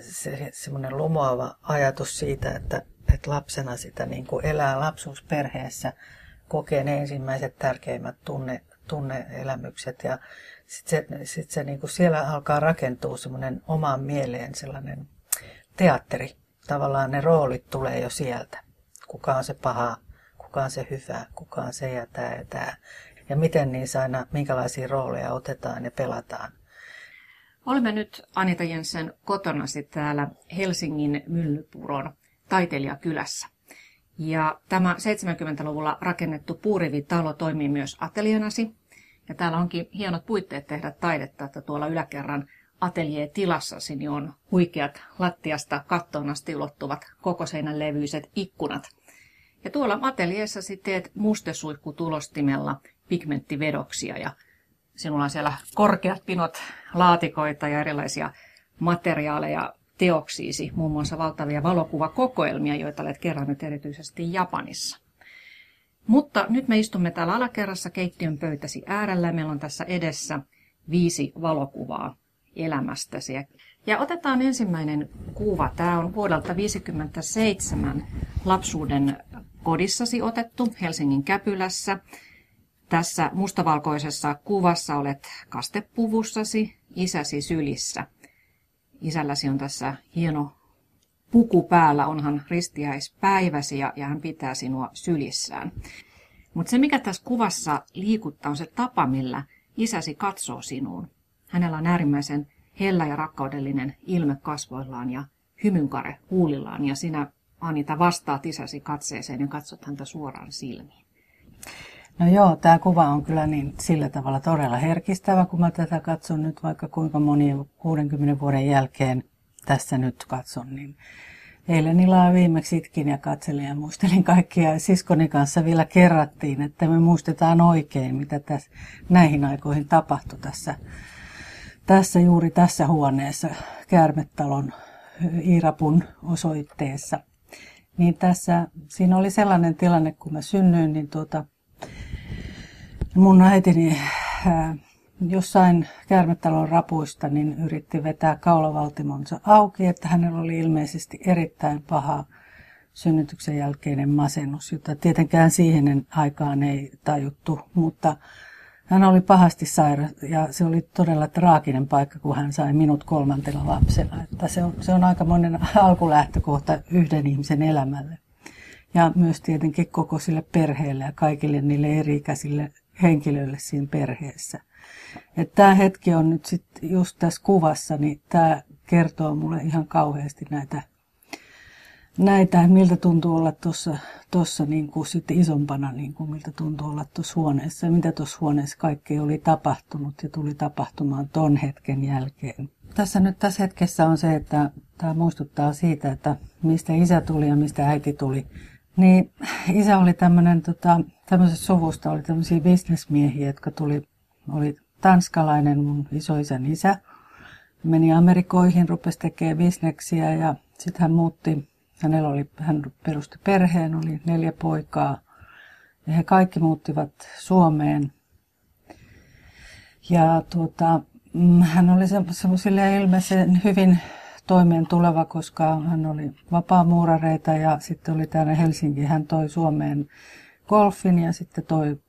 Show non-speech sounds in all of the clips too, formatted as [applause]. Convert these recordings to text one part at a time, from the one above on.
se, semmoinen lumoava ajatus siitä, että, että lapsena sitä niin kuin elää lapsuusperheessä, kokee ne ensimmäiset tärkeimmät tunne, tunneelämykset ja sitten se, sit se niin kuin siellä alkaa rakentua semmoinen omaan mieleen sellainen teatteri. Tavallaan ne roolit tulee jo sieltä. Kuka on se paha, kuka on se hyvä, kuka on se ja tämä ja tämä. Ja miten niissä aina, minkälaisia rooleja otetaan ja pelataan. Olemme nyt Anita Jensen kotonasi täällä Helsingin Myllypuron taiteilijakylässä. Ja tämä 70-luvulla rakennettu puurivitalo toimii myös atelienasi. Ja täällä onkin hienot puitteet tehdä taidetta, että tuolla yläkerran ateljee-tilassasi niin on huikeat lattiasta kattoon asti ulottuvat koko seinän levyiset ikkunat. Ja tuolla ateljeessasi teet mustesuihkutulostimella pigmenttivedoksia ja sinulla on siellä korkeat pinot laatikoita ja erilaisia materiaaleja teoksiisi, muun muassa valtavia valokuvakokoelmia, joita olet kerännyt erityisesti Japanissa. Mutta nyt me istumme täällä alakerrassa keittiön pöytäsi äärellä. Meillä on tässä edessä viisi valokuvaa elämästäsi. Ja otetaan ensimmäinen kuva. Tämä on vuodelta 1957 lapsuuden kodissasi otettu Helsingin Käpylässä. Tässä mustavalkoisessa kuvassa olet kastepuvussasi isäsi sylissä. Isälläsi on tässä hieno puku päällä, onhan ristiäispäiväsi ja, ja hän pitää sinua sylissään. Mutta se, mikä tässä kuvassa liikuttaa, on se tapa, millä isäsi katsoo sinuun. Hänellä on äärimmäisen hellä ja rakkaudellinen ilme kasvoillaan ja hymynkare huulillaan, ja sinä Anita vastaat isäsi katseeseen ja katsot häntä suoraan silmiin. No joo, tämä kuva on kyllä niin sillä tavalla todella herkistävä, kun mä tätä katson nyt vaikka kuinka moni 60 vuoden jälkeen tässä nyt katson, niin eilen illalla viimeksi itkin ja katselin ja muistelin kaikkia. Siskoni kanssa vielä kerrattiin, että me muistetaan oikein, mitä tässä, näihin aikoihin tapahtui tässä, tässä juuri tässä huoneessa, Käärmetalon Iirapun osoitteessa. Niin tässä, siinä oli sellainen tilanne, kun mä synnyin, niin tuota, mun äitini ää, jossain käärmetalon rapuista niin yritti vetää kaulavaltimonsa auki, että hänellä oli ilmeisesti erittäin paha synnytyksen jälkeinen masennus, jota tietenkään siihen aikaan ei tajuttu, mutta hän oli pahasti sairas ja se oli todella traaginen paikka, kun hän sai minut kolmantena lapsena. Että se, on, se on aikamoinen alkulähtökohta yhden ihmisen elämälle. Ja myös tietenkin koko sille perheelle ja kaikille niille eri-ikäisille henkilöille siinä perheessä. Että tämä hetki on nyt sitten just tässä kuvassa, niin tämä kertoo mulle ihan kauheasti näitä, näitä miltä tuntuu olla tuossa tossa niin kuin sitten isompana, niin kuin miltä tuntuu olla tuossa huoneessa mitä tuossa huoneessa kaikkea oli tapahtunut ja tuli tapahtumaan ton hetken jälkeen. Tässä nyt tässä hetkessä on se, että tämä muistuttaa siitä, että mistä isä tuli ja mistä äiti tuli. Niin isä oli tämmöinen, tota, tämmöisestä suvusta oli tämmöisiä bisnesmiehiä, jotka tuli, oli tanskalainen mun isoisän isä. Meni Amerikoihin, rupesi tekemään bisneksiä ja sitten hän muutti, hänellä oli, hän perusti perheen, oli neljä poikaa. Ja he kaikki muuttivat Suomeen. Ja tuota, mm, hän oli semmoisille ilmeisen hyvin toimeen tuleva, koska hän oli vapaamuurareita ja sitten oli täällä Helsinki. Hän toi Suomeen golfin ja sitten toi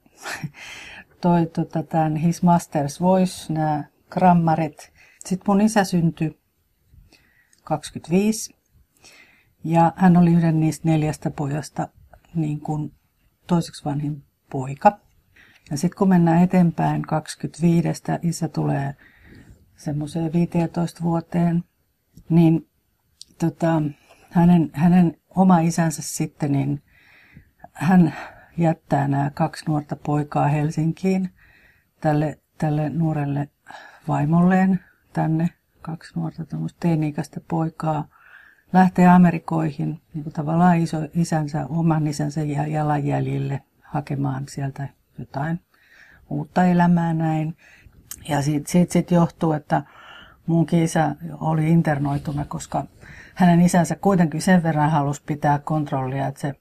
[laughs] toi tota, tämän His Master's Voice, nämä grammarit. Sitten mun isä syntyi 25 ja hän oli yhden niistä neljästä pojasta niin kuin toiseksi vanhin poika. Ja sitten kun mennään eteenpäin 25, isä tulee semmoiseen 15 vuoteen, niin tota, hänen, hänen oma isänsä sitten, niin hän jättää nämä kaksi nuorta poikaa Helsinkiin tälle, tälle nuorelle vaimolleen tänne. Kaksi nuorta teini-ikäistä poikaa lähtee Amerikoihin niin kuin tavallaan iso, isänsä, oman isänsä jalanjäljille hakemaan sieltä jotain uutta elämää näin. Ja siitä, siitä sit johtuu, että munkin isä oli internoituna, koska hänen isänsä kuitenkin sen verran halusi pitää kontrollia, että se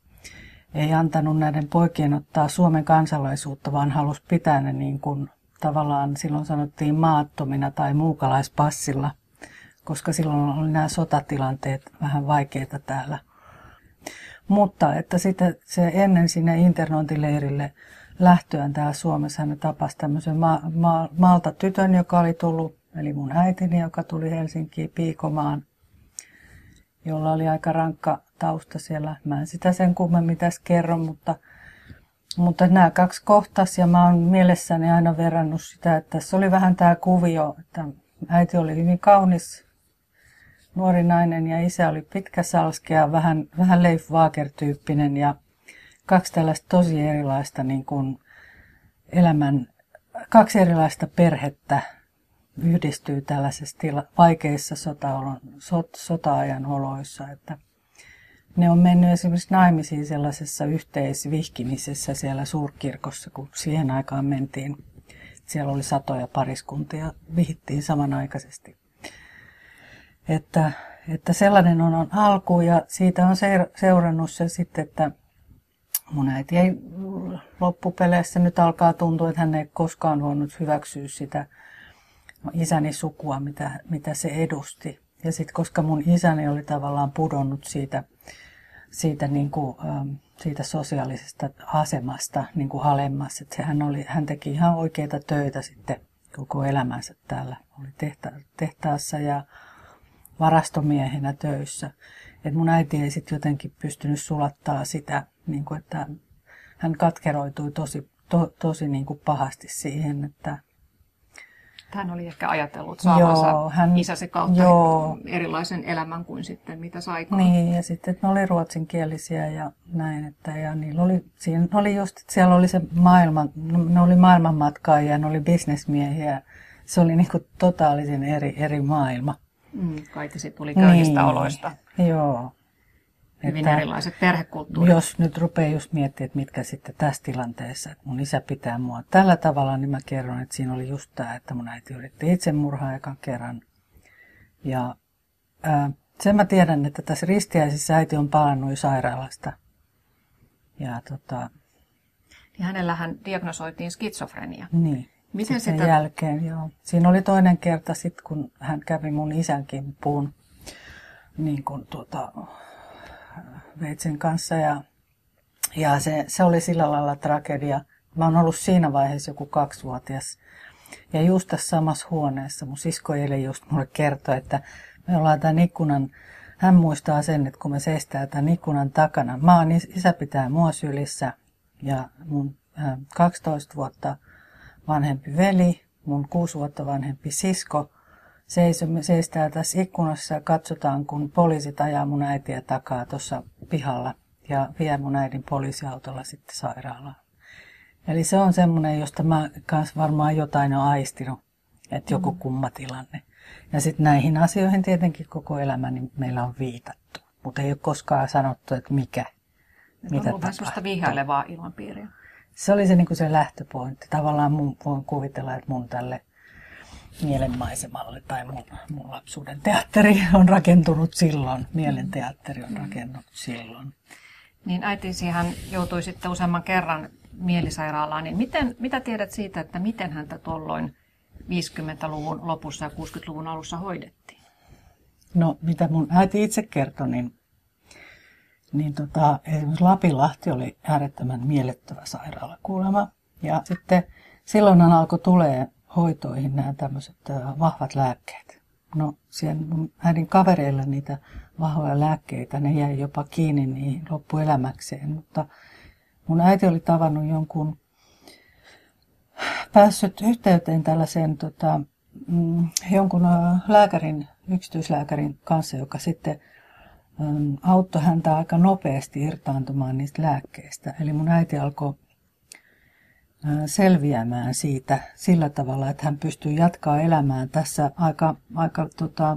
ei antanut näiden poikien ottaa Suomen kansalaisuutta, vaan halusi pitää ne niin kuin tavallaan silloin sanottiin maattomina tai muukalaispassilla, koska silloin oli nämä sotatilanteet vähän vaikeita täällä. Mutta että sitten se ennen sinne internointileirille lähtöön täällä Suomessa hän tapasi tämmöisen ma- ma- maalta tytön, joka oli tullut, eli mun äitini, joka tuli Helsinkiin piikomaan, jolla oli aika rankka tausta siellä. Mä en sitä sen kummemmin tässä kerro, mutta, mutta nämä kaksi kohtas ja mä oon mielessäni aina verrannut sitä, että tässä oli vähän tämä kuvio, että äiti oli hyvin kaunis nuori nainen ja isä oli pitkä salskea, vähän, vähän Leif Waaker-tyyppinen ja kaksi tällaista tosi erilaista niin kuin elämän, kaksi erilaista perhettä yhdistyy tällaisissa tila, vaikeissa sota sot, sota-ajan oloissa. Että ne on mennyt esimerkiksi naimisiin sellaisessa yhteisvihkimisessä siellä suurkirkossa, kun siihen aikaan mentiin. Siellä oli satoja pariskuntia, vihittiin samanaikaisesti. Että, että sellainen on, on alku ja siitä on seurannut se sitten, että mun äiti ei loppupeleissä nyt alkaa tuntua, että hän ei koskaan voinut hyväksyä sitä isäni sukua, mitä, mitä se edusti. Ja sitten koska mun isäni oli tavallaan pudonnut siitä, siitä, niin kuin, ähm, siitä sosiaalisesta asemasta niin kuin alemmas, että hän, oli, hän teki ihan oikeita töitä sitten koko elämänsä täällä. Oli tehta, tehtaassa ja varastomiehenä töissä. Et mun äiti ei sitten jotenkin pystynyt sulattaa sitä, niin kuin, että hän katkeroitui tosi, to, tosi niin kuin pahasti siihen, että hän oli ehkä ajatellut saavansa joo, hän, isäsi kautta joo, erilaisen elämän kuin sitten mitä saikaan. Niin, ja sitten että ne oli ruotsinkielisiä ja näin, että ja niillä oli, siinä oli just, että siellä oli se maailman, ne oli maailmanmatkaajia, ne oli bisnesmiehiä, se oli niin kuin totaalisen eri, eri maailma. Mm, kaikki se tuli köyhistä niin, oloista. Joo. Hyvin että erilaiset perhekulttuurit. Jos nyt rupeaa just miettimään, että mitkä sitten tässä tilanteessa, että mun isä pitää mua tällä tavalla, niin mä kerron, että siinä oli just tämä, että mun äiti yritti itsemurhaa ekan kerran. Ja ää, sen mä tiedän, että tässä ristiäisissä äiti on palannut sairaalasta. Ja tota... Niin hänellähän diagnosoitiin skitsofrenia. Niin. Miten sen sitä... jälkeen, joo. Siinä oli toinen kerta sitten, kun hän kävi mun isän kimppuun niin kuin tuota, veitsen kanssa ja, ja se, se, oli sillä lailla tragedia. Mä oon ollut siinä vaiheessa joku kaksivuotias. Ja just tässä samassa huoneessa mun sisko eilen just mulle kertoi, että me ollaan tämän ikkunan, hän muistaa sen, että kun me seistää tämän ikkunan takana, mä oon, isä pitää mua sylissä ja mun 12 vuotta vanhempi veli, mun kuusi vuotta vanhempi sisko, seisomme, seistää tässä ikkunassa ja katsotaan, kun poliisit ajaa mun äitiä takaa tuossa pihalla ja vie mun äidin poliisiautolla sitten sairaalaan. Eli se on semmoinen, josta mä kans varmaan jotain on aistinut, että joku mm. kumma tilanne. Ja sitten näihin asioihin tietenkin koko elämäni meillä on viitattu, mutta ei ole koskaan sanottu, että mikä, mitä on tapahtuu. vihailevaa ilmapiiriä. Se oli se, niin kuin se lähtöpointti. Tavallaan mun, voin kuvitella, että mun tälle mielenmaisemalle tai mun, mun lapsuuden teatteri on rakentunut silloin, mielenteatteri on rakennut silloin. Niin äitisi hän joutui sitten useamman kerran mielisairaalaan, niin miten, mitä tiedät siitä, että miten häntä tuolloin 50-luvun lopussa ja 60-luvun alussa hoidettiin? No, mitä mun äiti itse kertoi, niin, niin tota, esimerkiksi Lapinlahti oli äärettömän miellyttävä sairaala kuulema. Ja sitten silloin alkoi tulee hoitoihin nämä tämmöiset vahvat lääkkeet. No siellä äidin kavereilla niitä vahvoja lääkkeitä, ne jäi jopa kiinni niin loppuelämäkseen, mutta mun äiti oli tavannut jonkun, päässyt yhteyteen tällaisen tota, mm, jonkun lääkärin, yksityislääkärin kanssa, joka sitten auttoi häntä aika nopeasti irtaantumaan niistä lääkkeistä. Eli mun äiti alkoi selviämään siitä sillä tavalla, että hän pystyy jatkaa elämään tässä aika, aika tota,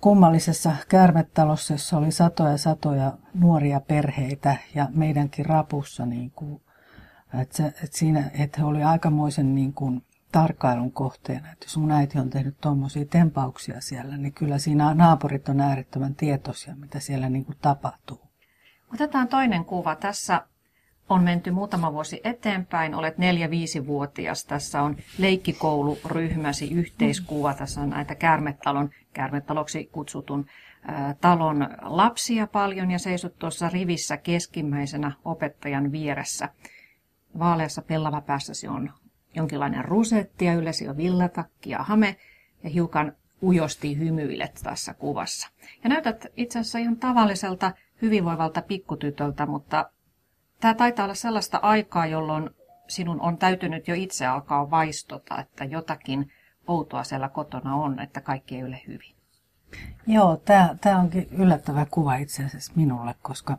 kummallisessa käärmetalossa, jossa oli satoja satoja nuoria perheitä ja meidänkin rapussa. Niin kuin, että, se, että, siinä, että he oli aikamoisen niin kuin, tarkkailun kohteena. Että jos mun äiti on tehnyt tuommoisia tempauksia siellä, niin kyllä siinä naapurit on äärettömän tietoisia, mitä siellä niin kuin, tapahtuu. Otetaan toinen kuva. Tässä on menty muutama vuosi eteenpäin, olet neljä-viisi-vuotias. Tässä on leikkikouluryhmäsi yhteiskuva. Tässä on näitä käärmetalon, käärmetaloksi kutsutun ä, talon lapsia paljon ja seisot tuossa rivissä keskimmäisenä opettajan vieressä. Vaaleassa pellava päässäsi on jonkinlainen rusetti ja yleensä on villatakki ja hame ja hiukan ujosti hymyilet tässä kuvassa. Ja näytät itse asiassa ihan tavalliselta hyvinvoivalta pikkutytöltä, mutta tämä taitaa olla sellaista aikaa, jolloin sinun on täytynyt jo itse alkaa vaistota, että jotakin outoa siellä kotona on, että kaikki ei ole hyvin. Joo, tämä onkin yllättävä kuva itse asiassa minulle, koska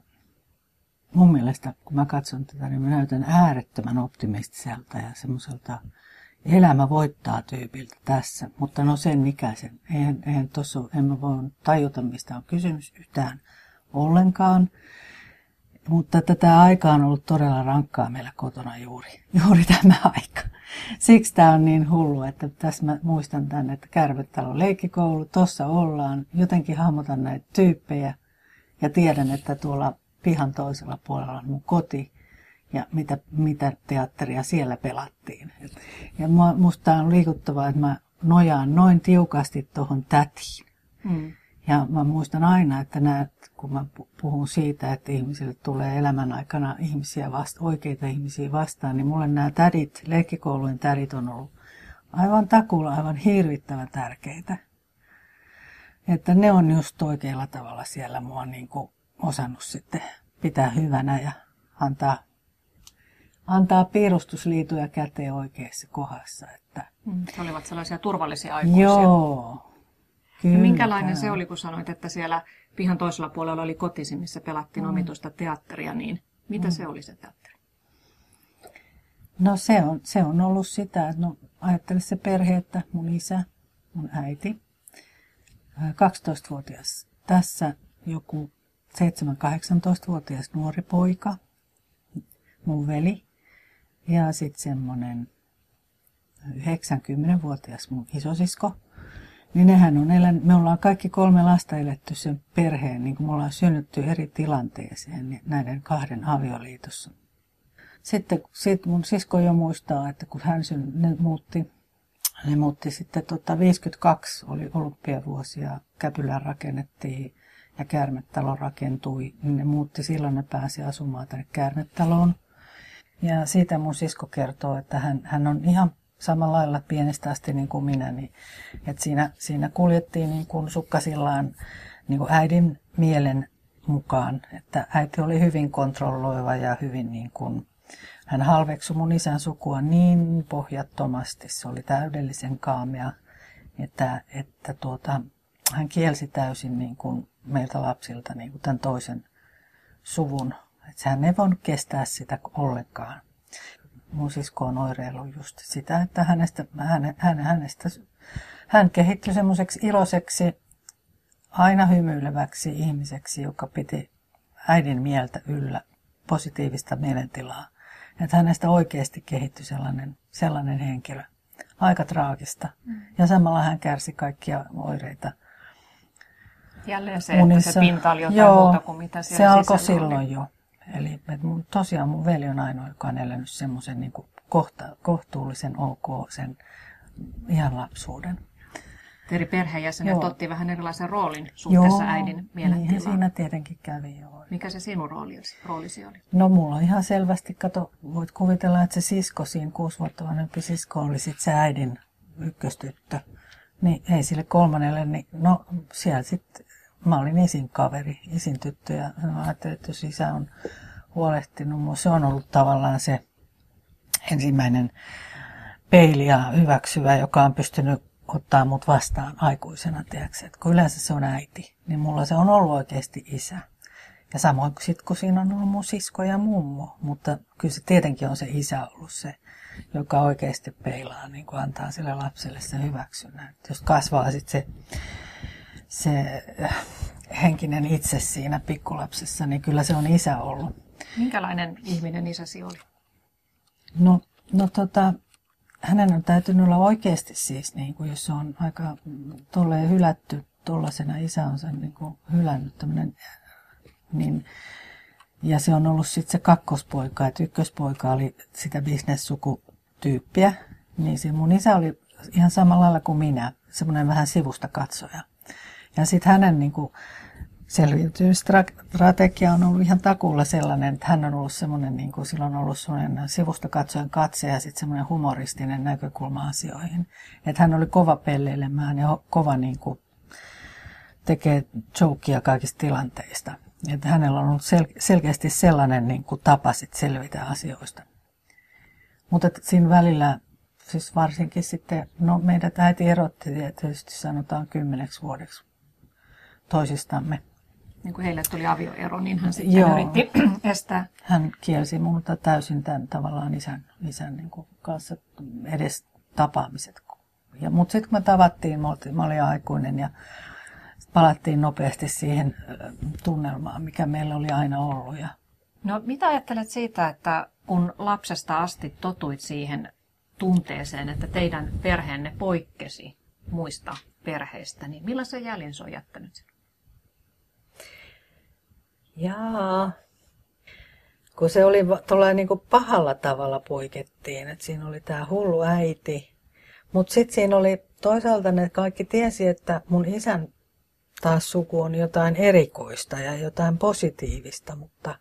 mun mielestä, kun mä katson tätä, niin mä näytän äärettömän optimistiselta ja semmoiselta elämä voittaa tyypiltä tässä. Mutta no sen ikäisen. Eihän, eihän tossa, en mä voi tajuta, mistä on kysymys yhtään ollenkaan. Mutta tätä aikaa on ollut todella rankkaa meillä kotona juuri, juuri tämä aika. Siksi tämä on niin hullu, että tässä mä muistan tänne, että Kärvetalo leikkikoulu, tossa ollaan, jotenkin hahmotan näitä tyyppejä ja tiedän, että tuolla pihan toisella puolella on mun koti ja mitä, mitä teatteria siellä pelattiin. Ja musta on liikuttavaa, että mä nojaan noin tiukasti tuohon tätiin. Mm. Ja mä muistan aina, että näet, kun mä puhun siitä, että ihmisille tulee elämän aikana ihmisiä vasta, oikeita ihmisiä vastaan, niin mulle nämä tädit, leikkikoulujen tädit on ollut aivan takulla aivan hirvittävän tärkeitä. Että ne on just oikealla tavalla siellä mua niin kuin osannut sitten pitää hyvänä ja antaa, antaa piirustusliituja käteen oikeassa kohdassa. Että... Mm, olivat sellaisia turvallisia aikuisia. Joo, Kyllä. Ja minkälainen se oli, kun sanoit, että siellä pihan toisella puolella oli kotisi, missä pelattiin mm. omituista teatteria, niin mitä mm. se oli se teatteri? No se on, se on ollut sitä, että no, ajattele se perhe, että mun isä, mun äiti, 12-vuotias tässä joku 7-18-vuotias nuori poika, mun veli ja sitten semmoinen 90-vuotias mun isosisko niin nehän on elänyt, me ollaan kaikki kolme lasta eletty sen perheen, niin kuin me ollaan synnytty eri tilanteeseen niin näiden kahden avioliitossa. Sitten sit mun sisko jo muistaa, että kun hän syn, ne muutti, ne muutti sitten tota 52, oli olympiavuosia, Käpylän rakennettiin ja Käärmetalo rakentui, niin ne muutti silloin, ne pääsi asumaan tänne Käärmetaloon. Ja siitä mun sisko kertoo, että hän, hän on ihan samalla lailla pienestä asti niin kuin minä, niin että siinä, siinä kuljettiin niin kuin sukkasillaan niin kuin äidin mielen mukaan, että äiti oli hyvin kontrolloiva ja hyvin niin kuin, hän halveksui mun isän sukua niin pohjattomasti, se oli täydellisen kaamea, että, että tuota, hän kielsi täysin niin kuin meiltä lapsilta niin kuin tämän toisen suvun. Että hän ei voinut kestää sitä ollenkaan mun sisko on oireillut just sitä, että hänestä, hän, hän, hänestä, hän kehittyi semmoiseksi iloiseksi, aina hymyileväksi ihmiseksi, joka piti äidin mieltä yllä, positiivista mielentilaa. Että hänestä oikeasti kehittyi sellainen, sellainen henkilö. Aika traagista. Mm. Ja samalla hän kärsi kaikkia oireita. Jälleen se, Munissa. että se pinta oli jotain Joo, muuta kuin mitä siellä se alkoi silloin oli. jo. Eli että mun, tosiaan mun veli on ainoa, joka on elänyt semmoisen niin kohta, kohtuullisen ok sen ihan lapsuuden. Eri perheenjäsenet otti vähän erilaisen roolin suhteessa joo, äidin mielentilaan. Niin siinä tietenkin kävi, joo. Mikä se sinun roolisi, roolisi oli? No mulla on ihan selvästi, kato, voit kuvitella, että se sisko, siinä kuusi vuotta vanhempi sisko oli sitten se äidin ykköstyttö. Niin ei sille kolmannelle, niin no siellä sitten mä olin isin kaveri, isin tyttö ja ajattelin, että jos isä on huolehtinut mua, se on ollut tavallaan se ensimmäinen peili ja hyväksyvä, joka on pystynyt ottaa mut vastaan aikuisena, tiedätkö? kun yleensä se on äiti, niin mulla se on ollut oikeasti isä. Ja samoin sit, kun siinä on ollut mun sisko ja mummo, mutta kyllä se tietenkin on se isä ollut se, joka oikeasti peilaa, niin kuin antaa sille lapselle sen hyväksynnän. Jos kasvaa sitten se se äh, henkinen itse siinä pikkulapsessa, niin kyllä se on isä ollut. Minkälainen ihminen isäsi oli? No, no tota, hänen on täytynyt olla oikeasti siis, niin kuin jos se on aika tolleen hylätty tuollaisena, isä on sen niin kuin hylännyt tämmöinen, niin Ja se on ollut sitten se kakkospoika, että ykköspoika oli sitä bisnessukutyyppiä. Niin se mun isä oli ihan samalla lailla kuin minä, semmoinen vähän sivusta katsoja. Ja sitten hänen niin kuin, selviytymisstrategia on ollut ihan takulla sellainen, että hän on ollut semmoinen, niin kuin silloin ollut semmoinen sivusta katsoen katse ja sitten semmoinen humoristinen näkökulma asioihin. Että hän oli kova pelleilemään ja kova niin kuin, tekee jokia kaikista tilanteista. Että hänellä on ollut sel- selkeästi sellainen niin kuin, tapa sit selvitä asioista. Mutta siinä välillä, siis varsinkin sitten, no meidät äiti erotti tietysti sanotaan kymmeneksi vuodeksi toisistamme niin kuin heille tuli avioero, niin hän sitten Joo. yritti [clears throat] estää. Hän kielsi minulta täysin tämän tavallaan isän, isän niin kuin kanssa edes tapaamiset. Ja, mutta sitten kun me tavattiin, mä olin, mä olin aikuinen ja palattiin nopeasti siihen tunnelmaan, mikä meillä oli aina ollut. Ja... No mitä ajattelet siitä, että kun lapsesta asti totuit siihen tunteeseen, että teidän perheenne poikkesi muista perheistä, niin millaisen jäljen se on jättänyt? Jaa. Kun se oli tuolla niin pahalla tavalla poikettiin, että siinä oli tämä hullu äiti. Mutta sitten siinä oli toisaalta ne kaikki tiesi, että mun isän taas suku on jotain erikoista ja jotain positiivista, mutta,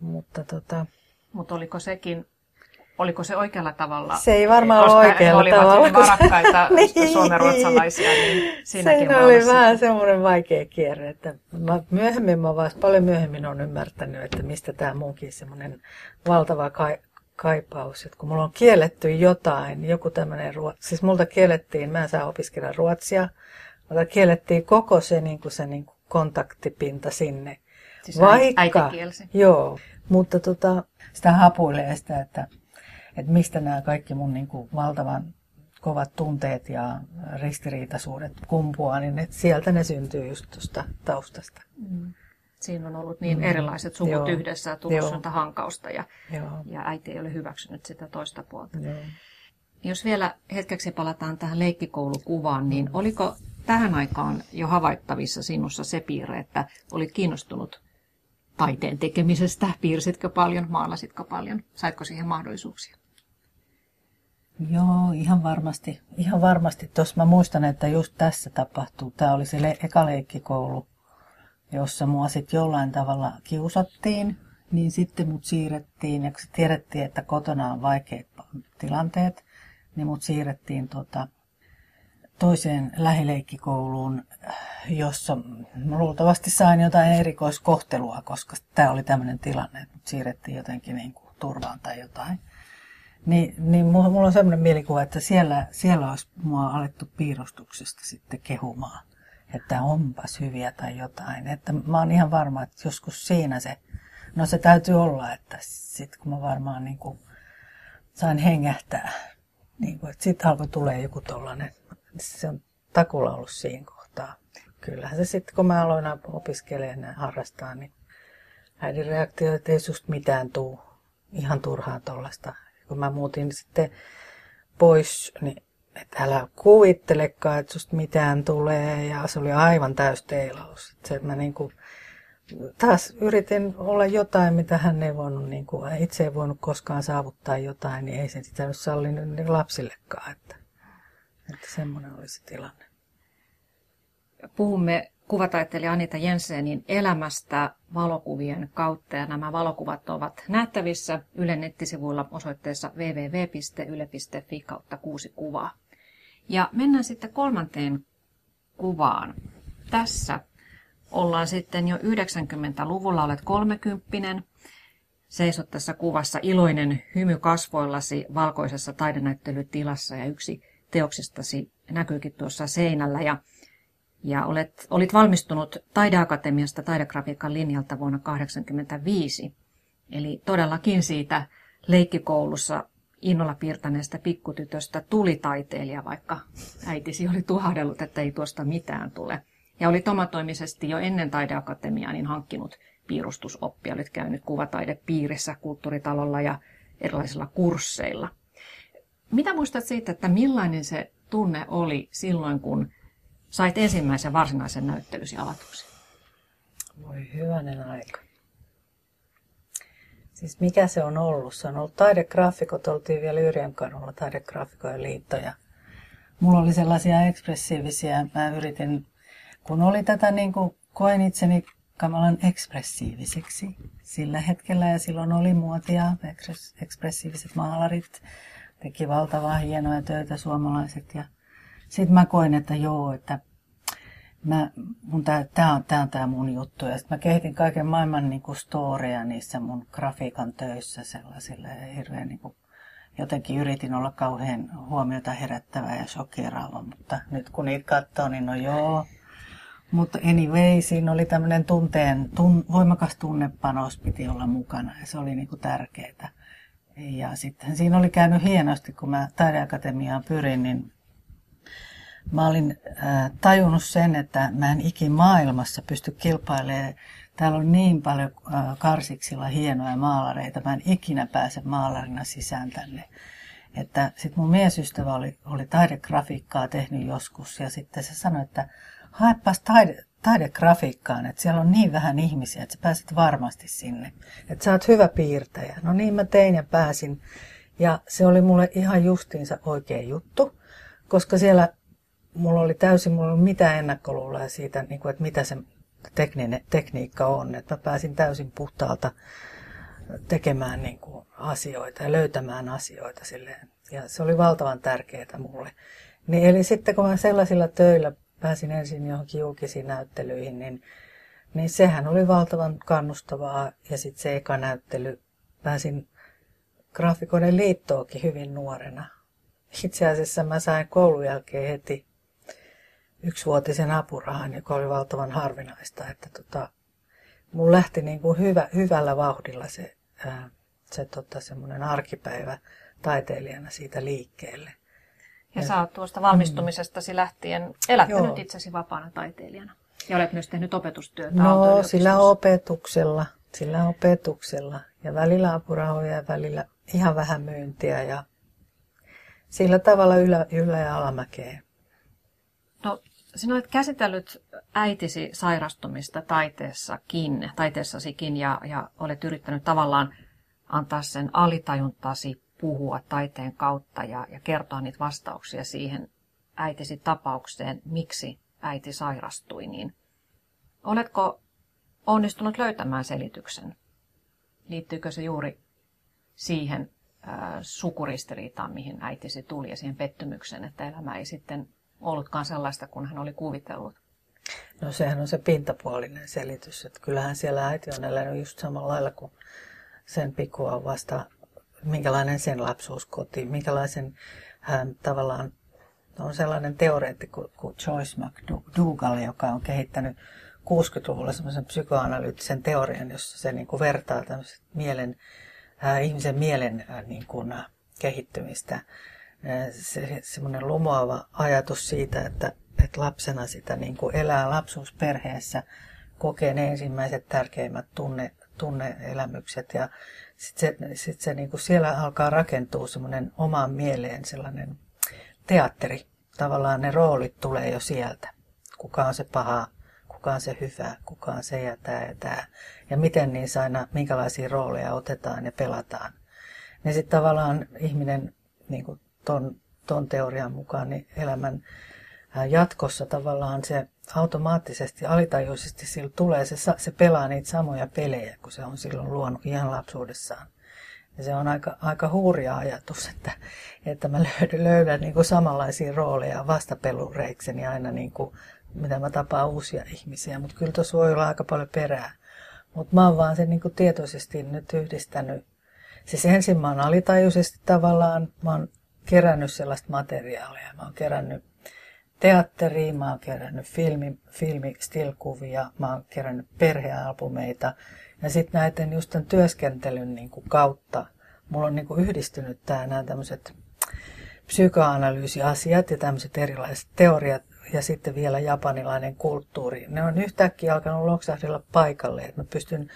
mutta tota... Mutta oliko sekin oliko se oikealla tavalla? Se ei varmaan ole oikealla he tavalla. Koska varakkaita [laughs] niin. suomenruotsalaisia, niin siinäkin Siinä oli vähän semmoinen vaikea kierre. Että mä myöhemmin, mä vasta paljon myöhemmin on ymmärtänyt, että mistä tämä munkin semmoinen valtava ka- kaipaus. Että kun mulla on kielletty jotain, joku tämmöinen, siis multa kiellettiin, mä en saa opiskella ruotsia, mutta kiellettiin koko se, niin kuin se niin kuin kontaktipinta sinne. Siis Vaikka, Joo, mutta tota, sitä hapuilee sitä, että että mistä nämä kaikki mun niin kuin valtavan kovat tunteet ja ristiriitaisuudet kumpuaa, niin että sieltä ne syntyy just tuosta taustasta. Mm. Siinä on ollut niin mm. erilaiset suvut Joo. yhdessä ja tullut hankausta ja, ja äiti ei ole hyväksynyt sitä toista puolta. Joo. Jos vielä hetkeksi palataan tähän leikkikoulukuvaan, niin oliko tähän aikaan jo havaittavissa sinussa se piirre, että olit kiinnostunut taiteen tekemisestä? Piirsitkö paljon, maalasitko paljon? Saitko siihen mahdollisuuksia? Joo, ihan varmasti. Ihan varmasti. Tuossa mä muistan, että just tässä tapahtuu. Tämä oli se le- eka leikkikoulu, jossa mua sitten jollain tavalla kiusattiin. Niin sitten mut siirrettiin, ja kun tiedettiin, että kotona on vaikeat tilanteet, niin mut siirrettiin tota, toiseen lähileikkikouluun, jossa luultavasti sain jotain erikoiskohtelua, koska tämä oli tämmöinen tilanne, että mut siirrettiin jotenkin niin kuin turvaan tai jotain. Niin, niin mulla on semmoinen mielikuva, että siellä, siellä olisi mua alettu piirustuksesta sitten kehumaan, että onpas hyviä tai jotain. Että mä oon ihan varma, että joskus siinä se, no se täytyy olla, että sitten kun mä varmaan niin kuin sain hengähtää, niin kuin, että sitten alkoi tulee joku tollainen, se on takulla ollut siinä kohtaa. Kyllähän se sitten, kun mä aloin opiskelemaan ja harrastaa, niin äidin reaktio, että ei susta mitään tuu. Ihan turhaa tuollaista kun mä muutin sitten pois, niin että älä kuvittelekaan, että susta mitään tulee. Ja se oli aivan täys teilaus. Että se, mä niin kuin, taas yritin olla jotain, mitä hän ei voinut, niin kuin, itse ei voinut koskaan saavuttaa jotain, niin ei sen sitä nyt sallinut niin lapsillekaan. Että, että semmoinen oli se tilanne. Puhumme kuvataiteilija Anita Jensenin elämästä valokuvien kautta. Ja nämä valokuvat ovat nähtävissä Ylen nettisivuilla osoitteessa www.yle.fi kautta kuusi kuvaa. Ja mennään sitten kolmanteen kuvaan. Tässä ollaan sitten jo 90-luvulla, olet kolmekymppinen. Seisot tässä kuvassa iloinen hymy kasvoillasi valkoisessa taidenäyttelytilassa ja yksi teoksistasi näkyykin tuossa seinällä. Ja ja olet, olit valmistunut Taideakatemiasta taidegrafiikan linjalta vuonna 1985. Eli todellakin siitä leikkikoulussa innolla piirtäneestä pikkutytöstä tuli taiteilija, vaikka äitisi oli tuhahdellut, että ei tuosta mitään tule. Ja oli omatoimisesti jo ennen taideakatemiaa niin hankkinut piirustusoppia. Olit käynyt kuvataidepiirissä, kulttuuritalolla ja erilaisilla kursseilla. Mitä muistat siitä, että millainen se tunne oli silloin, kun sait ensimmäisen varsinaisen näyttelysi avatuksi? Voi hyvänen aika. Siis mikä se on ollut? Se on ollut taidegraafikot, oltiin vielä Yrjänkadulla taidegraafikojen liitto ja mulla oli sellaisia ekspressiivisiä, mä yritin, kun oli tätä niin kuin, koen itseni kamalan ekspressiiviseksi sillä hetkellä ja silloin oli muotia, ekspressiiviset maalarit, teki valtavaa hienoja töitä suomalaiset ja sitten mä koin, että joo, että mä, mun tää, tää, on, tää on tää mun juttu. Ja sitten mä kehitin kaiken maailman niin kuin storeja niissä mun grafiikan töissä sellaisille hirveän niin kuin, jotenkin yritin olla kauhean huomiota herättävä ja shokeraava, mutta nyt kun niitä katsoo, niin no joo. Mutta anyway, siinä oli tämmöinen tunteen, tun, voimakas tunnepanos piti olla mukana ja se oli niinku tärkeää. Ja sitten siinä oli käynyt hienosti, kun mä taideakatemiaan pyrin, niin mä olin äh, tajunnut sen, että mä en ikin maailmassa pysty kilpailemaan. Täällä on niin paljon äh, karsiksilla hienoja maalareita, mä en ikinä pääse maalarina sisään tänne. Että sitten mun miesystävä oli, oli taidegrafiikkaa tehnyt joskus ja sitten se sanoi, että haepas taide, taidegrafiikkaan, että siellä on niin vähän ihmisiä, että sä pääset varmasti sinne. Että sä oot hyvä piirtäjä. No niin mä tein ja pääsin. Ja se oli mulle ihan justiinsa oikea juttu, koska siellä mulla oli täysin, mulla oli mitään ennakkoluuloja siitä, niin kuin, että mitä se tekninen, tekniikka on. Että mä pääsin täysin puhtaalta tekemään niin kuin, asioita ja löytämään asioita silleen. Ja se oli valtavan tärkeää mulle. Niin, eli sitten kun mä sellaisilla töillä pääsin ensin johonkin julkisiin näyttelyihin, niin, niin sehän oli valtavan kannustavaa. Ja sitten se eka näyttely, pääsin graafikoiden liittoonkin hyvin nuorena. Itse asiassa mä sain koulun jälkeen heti yksivuotisen apurahan, joka oli valtavan harvinaista. Että tota, mun lähti niin kuin hyvä, hyvällä vauhdilla se, ää, se tota, semmoinen arkipäivä taiteilijana siitä liikkeelle. Ja, ja sä oot tuosta valmistumisestasi lähtien elättänyt Joo. itsesi vapaana taiteilijana. Ja olet myös tehnyt opetustyötä No, sillä opetuksella, sillä opetuksella. Ja välillä apurahoja ja välillä ihan vähän myyntiä ja sillä tavalla ylä, ylä- ja alamäkeä. Sinä olet käsitellyt äitisi sairastumista taiteessakin, taiteessasikin ja, ja olet yrittänyt tavallaan antaa sen alitajuntasi puhua taiteen kautta ja, ja kertoa niitä vastauksia siihen äitisi tapaukseen, miksi äiti sairastui, niin oletko onnistunut löytämään selityksen? Liittyykö se juuri siihen äh, sukuristiriitaan, mihin äitisi tuli ja siihen pettymykseen, että elämä ei sitten ollutkaan sellaista kuin hän oli kuvitellut? No sehän on se pintapuolinen selitys, että kyllähän siellä äiti on elänyt just samalla lailla kuin sen pikua vasta minkälainen sen lapsuuskoti, minkälaisen hän tavallaan on sellainen teoreetti kuin Joyce McDougall, joka on kehittänyt 60-luvulla semmoisen psykoanalyyttisen teorian, jossa se niin kuin vertaa mielen, äh, ihmisen mielen äh, niin kuin, äh, kehittymistä. Äh, se, semmoinen lumoava ajatus siitä, että, että lapsena sitä niin kuin elää lapsuusperheessä, kokee ne ensimmäiset tärkeimmät tunne, tunneelämykset ja sitten se, sit se niin kuin siellä alkaa rakentua semmoinen omaan mieleen sellainen teatteri. Tavallaan ne roolit tulee jo sieltä. Kuka on se paha, kuka on se hyvä, kuka on se ja tämä ja tämä. Ja miten niissä aina, minkälaisia rooleja otetaan ja pelataan. Niin sitten tavallaan ihminen niin kuin ton, ton teorian mukaan niin elämän jatkossa tavallaan se automaattisesti, alitajuisesti sillä tulee, se, se pelaa niitä samoja pelejä, kun se on silloin luonut ihan lapsuudessaan. Ja se on aika, aika hurja ajatus, että, että mä löydän, löydän niin kuin samanlaisia rooleja vastapelureikseni aina, niin kuin, mitä mä tapaan uusia ihmisiä. Mutta kyllä tuossa voi olla aika paljon perää. Mutta mä oon vaan sen niin kuin tietoisesti nyt yhdistänyt. Siis ensin mä oon alitajuisesti tavallaan, mä oon kerännyt sellaista materiaalia. Mä oon kerännyt teatteriin, mä oon kerännyt filmi, filmi stillkuvia, mä oon kerännyt perhealbumeita. Ja sitten näiden just tämän työskentelyn niin kuin kautta mulla on niin kuin yhdistynyt tää, nämä tämmöiset psykoanalyysiasiat ja tämmöiset erilaiset teoriat ja sitten vielä japanilainen kulttuuri. Ne on yhtäkkiä alkanut loksahdella paikalle, että mä pystyn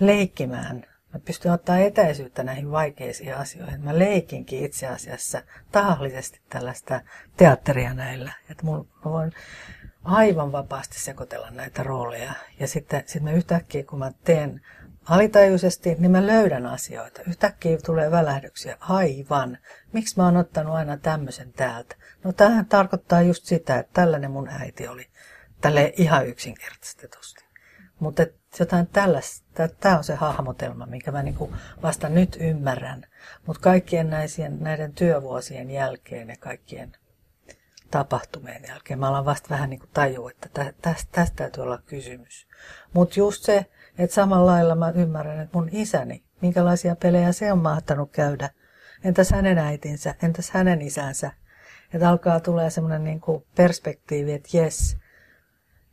leikkimään Mä pystyn ottaa etäisyyttä näihin vaikeisiin asioihin. Mä leikinkin itse asiassa tahallisesti tällaista teatteria näillä. Että mun, mä voin aivan vapaasti sekoitella näitä rooleja. Ja sitten sit mä yhtäkkiä, kun mä teen alitajuisesti, niin mä löydän asioita. Yhtäkkiä tulee välähdyksiä. Aivan. Miksi mä oon ottanut aina tämmöisen täältä? No tämähän tarkoittaa just sitä, että tällainen mun äiti oli. Tälle ihan yksinkertaistetusti. Mutta jotain tällaista, tämä on se hahmotelma, minkä mä niinku vasta nyt ymmärrän. Mutta kaikkien näisien, näiden työvuosien jälkeen ja kaikkien tapahtumien jälkeen mä alan vasta vähän niin kuin tajua, että tästä, tästä täytyy olla kysymys. Mutta just se, että samalla lailla mä ymmärrän, että mun isäni, minkälaisia pelejä se on mahtanut käydä. Entäs hänen äitinsä, entäs hänen isänsä. Että alkaa tulee semmoinen niin kuin perspektiivi, että jes,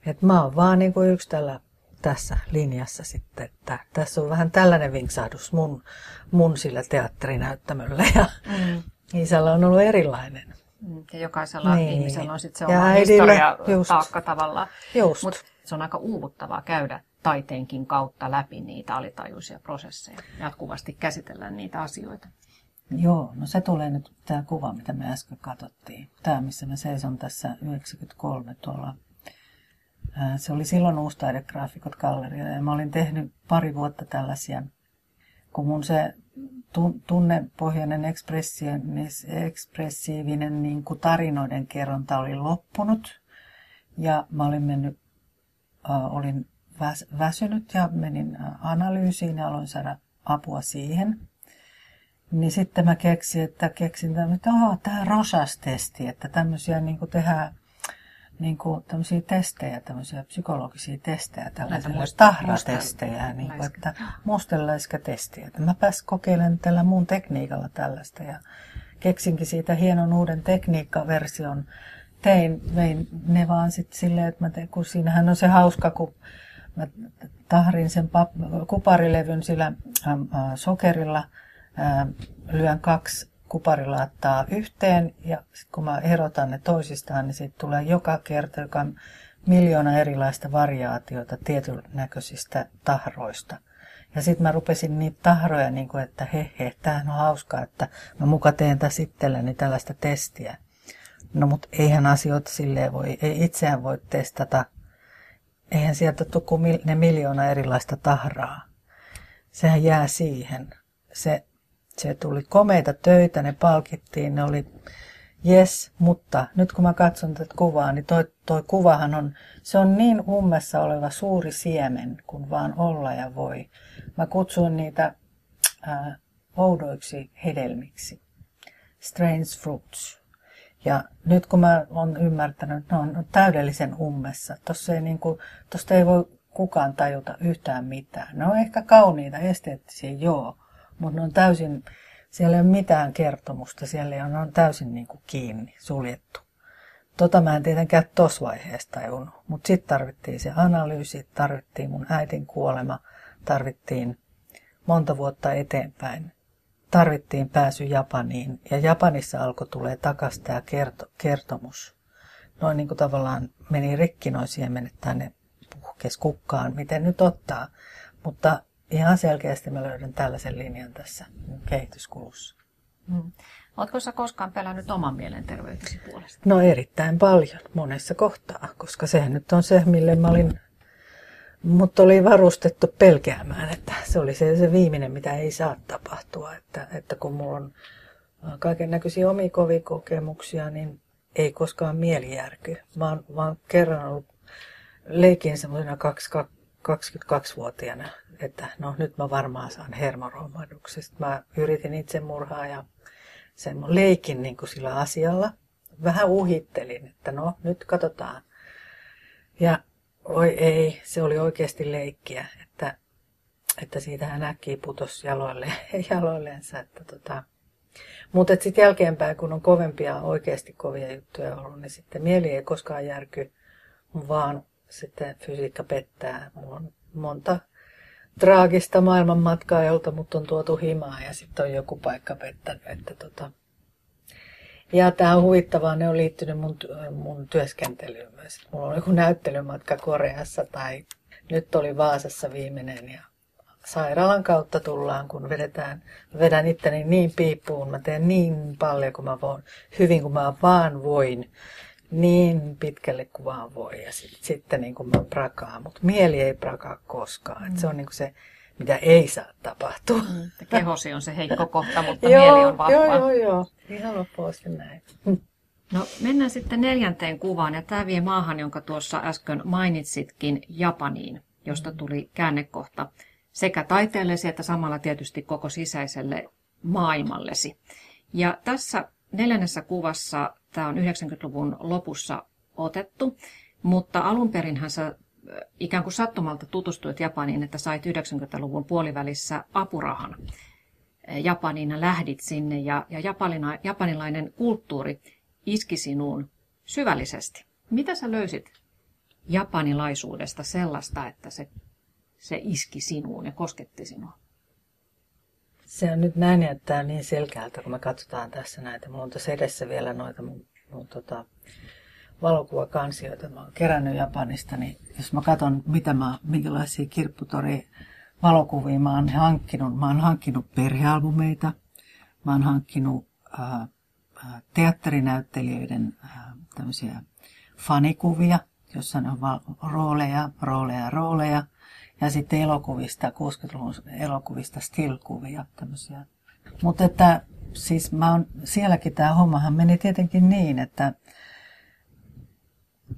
että mä oon vaan niin kuin yksi tällä tässä linjassa sitten, että tässä on vähän tällainen vinksahdus mun, mun sillä teatterinäyttämöllä ja mm. isällä on ollut erilainen. Mm, ja jokaisella niin. ihmisellä on sitten se oma historia just. taakka tavallaan. Mutta se on aika uuvuttavaa käydä taiteenkin kautta läpi niitä alitajuisia prosesseja. Jatkuvasti käsitellään niitä asioita. Joo, no se tulee nyt tämä kuva, mitä me äsken katsottiin. Tämä, missä mä seison tässä 93 tuolla. Se oli silloin Uustaidegraafikot galleria ja mä olin tehnyt pari vuotta tällaisia, kun mun se tunnepohjainen ekspressiivinen niin kuin tarinoiden kerronta oli loppunut. Ja mä olin mennyt, äh, olin väs, väsynyt ja menin analyysiin ja aloin saada apua siihen. Niin sitten mä keksin, että keksin tämmöinen, että tämä Rosas-testi, että tämmöisiä niin kuin tehdään niin kuin tämmöisiä testejä, tämmöisiä psykologisia testejä, tällaisia tahratestejä, niin kuin, että musteläiskätestiä. Mä pääs kokeilemaan tällä muun tekniikalla tällaista ja keksinkin siitä hienon uuden tekniikkaversion. Tein, vein ne vaan sitten silleen, että mä tein, kun siinähän on se hauska, kun mä tahrin sen pap- kuparilevyn sillä äh, sokerilla, äh, lyön kaksi kuparilaattaa yhteen ja kun mä erotan ne toisistaan, niin siitä tulee joka kerta, joka on miljoona erilaista variaatiota tietyn näköisistä tahroista. Ja sitten mä rupesin niitä tahroja, niin kuin, että he he, tämähän on hauskaa, että mä muka teen tässä itselleni tällaista testiä. No mutta eihän asioita silleen voi, ei itseään voi testata. Eihän sieltä tule kuin ne miljoona erilaista tahraa. Sehän jää siihen. Se se tuli komeita töitä, ne palkittiin, ne oli Yes, mutta nyt kun mä katson tätä kuvaa, niin toi, toi kuvahan on, se on niin ummessa oleva suuri siemen, kun vaan olla ja voi. Mä kutsun niitä äh, oudoiksi hedelmiksi. Strange fruits. Ja nyt kun mä oon ymmärtänyt, että ne on täydellisen ummessa. Tossa ei, niin kuin, ei voi kukaan tajuta yhtään mitään. Ne on ehkä kauniita, esteettisiä, joo mutta ne on täysin, siellä ei ole mitään kertomusta, siellä on, on täysin niin kuin kiinni, suljettu. Tota mä en tietenkään tuossa vaiheessa tajunnut, mutta sitten tarvittiin se analyysi, tarvittiin mun äitin kuolema, tarvittiin monta vuotta eteenpäin. Tarvittiin pääsy Japaniin ja Japanissa alkoi tulee takaisin tämä kerto, kertomus. Noin niin kuin tavallaan meni rikki noin siemenet tänne puhkes kukkaan, miten nyt ottaa. Mutta ihan selkeästi mä löydän tällaisen linjan tässä kehityskulussa. Hmm. Oletko sä koskaan pelännyt oman mielenterveytesi puolesta? No erittäin paljon, monessa kohtaa, koska sehän nyt on se, mille mä olin, mutta oli varustettu pelkäämään, että se oli se, se viimeinen, mitä ei saa tapahtua. Että, että kun mulla on kaiken näköisiä omia kovia kokemuksia, niin ei koskaan mieli järky. Mä oon, mä oon kerran ollut leikin semmoisena 22-vuotiaana että no nyt mä varmaan saan hermoromahduksesta. Mä yritin itsemurhaa ja sen leikin niin kuin sillä asialla. Vähän uhittelin, että no nyt katsotaan. Ja oi ei, se oli oikeasti leikkiä, että, että siitähän äkkiä putosi jaloille, [laughs] jaloilleensa. Että tota. Mutta sitten jälkeenpäin, kun on kovempia, oikeasti kovia juttuja ollut, niin sitten mieli ei koskaan järky, vaan sitten fysiikka pettää. Mulla on monta traagista maailmanmatkaa, jolta mut on tuotu himaa ja sitten on joku paikka pettänyt. Että tota. Ja tämä on huvittavaa, ne on liittynyt mun, mun työskentelyyn myös. Mulla on joku näyttelymatka Koreassa tai nyt oli Vaasassa viimeinen ja sairaalan kautta tullaan, kun vedetään, vedän itteni niin piippuun, mä teen niin paljon kuin mä voin, hyvin kuin mä vaan voin niin pitkälle kuin vaan voi ja sit, sitten niin kuin mä prakaan, mutta mieli ei prakaa koskaan. Mm. se on niin kuin se mitä ei saa tapahtua. Mm, kehosi on se heikko [laughs] kohta, mutta mieli on vahva. Joo, joo, joo. Ihan loppuasti näin. No mennään sitten neljänteen kuvaan, ja tämä vie maahan, jonka tuossa äsken mainitsitkin, Japaniin, josta tuli käännekohta sekä taiteellesi että samalla tietysti koko sisäiselle maailmallesi. Ja tässä neljännessä kuvassa, tämä on 90-luvun lopussa otettu, mutta alun perinhän sä ikään kuin sattumalta tutustuit Japaniin, että sait 90-luvun puolivälissä apurahan Japaniin ja lähdit sinne ja, ja japanina, japanilainen kulttuuri iski sinuun syvällisesti. Mitä sä löysit japanilaisuudesta sellaista, että se, se iski sinuun ja kosketti sinua? Se on nyt näin, että niin selkeältä, kun me katsotaan tässä näitä. Mulla on tässä edessä vielä noita mun, mun tota, valokuvakansioita. Mä oon kerännyt Japanista, niin jos mä katson, mitä mä, minkälaisia kirpputori valokuvia mä oon hankkinut. Mä oon hankkinut perhealbumeita, mä oon hankkinut ää, teatterinäyttelijöiden ää, tämmöisiä fanikuvia, jossa on val- rooleja, rooleja, rooleja. Ja sitten elokuvista, 60-luvun elokuvista stillkuvia, tämmöisiä. Mutta että siis mä oon, sielläkin tämä hommahan meni tietenkin niin, että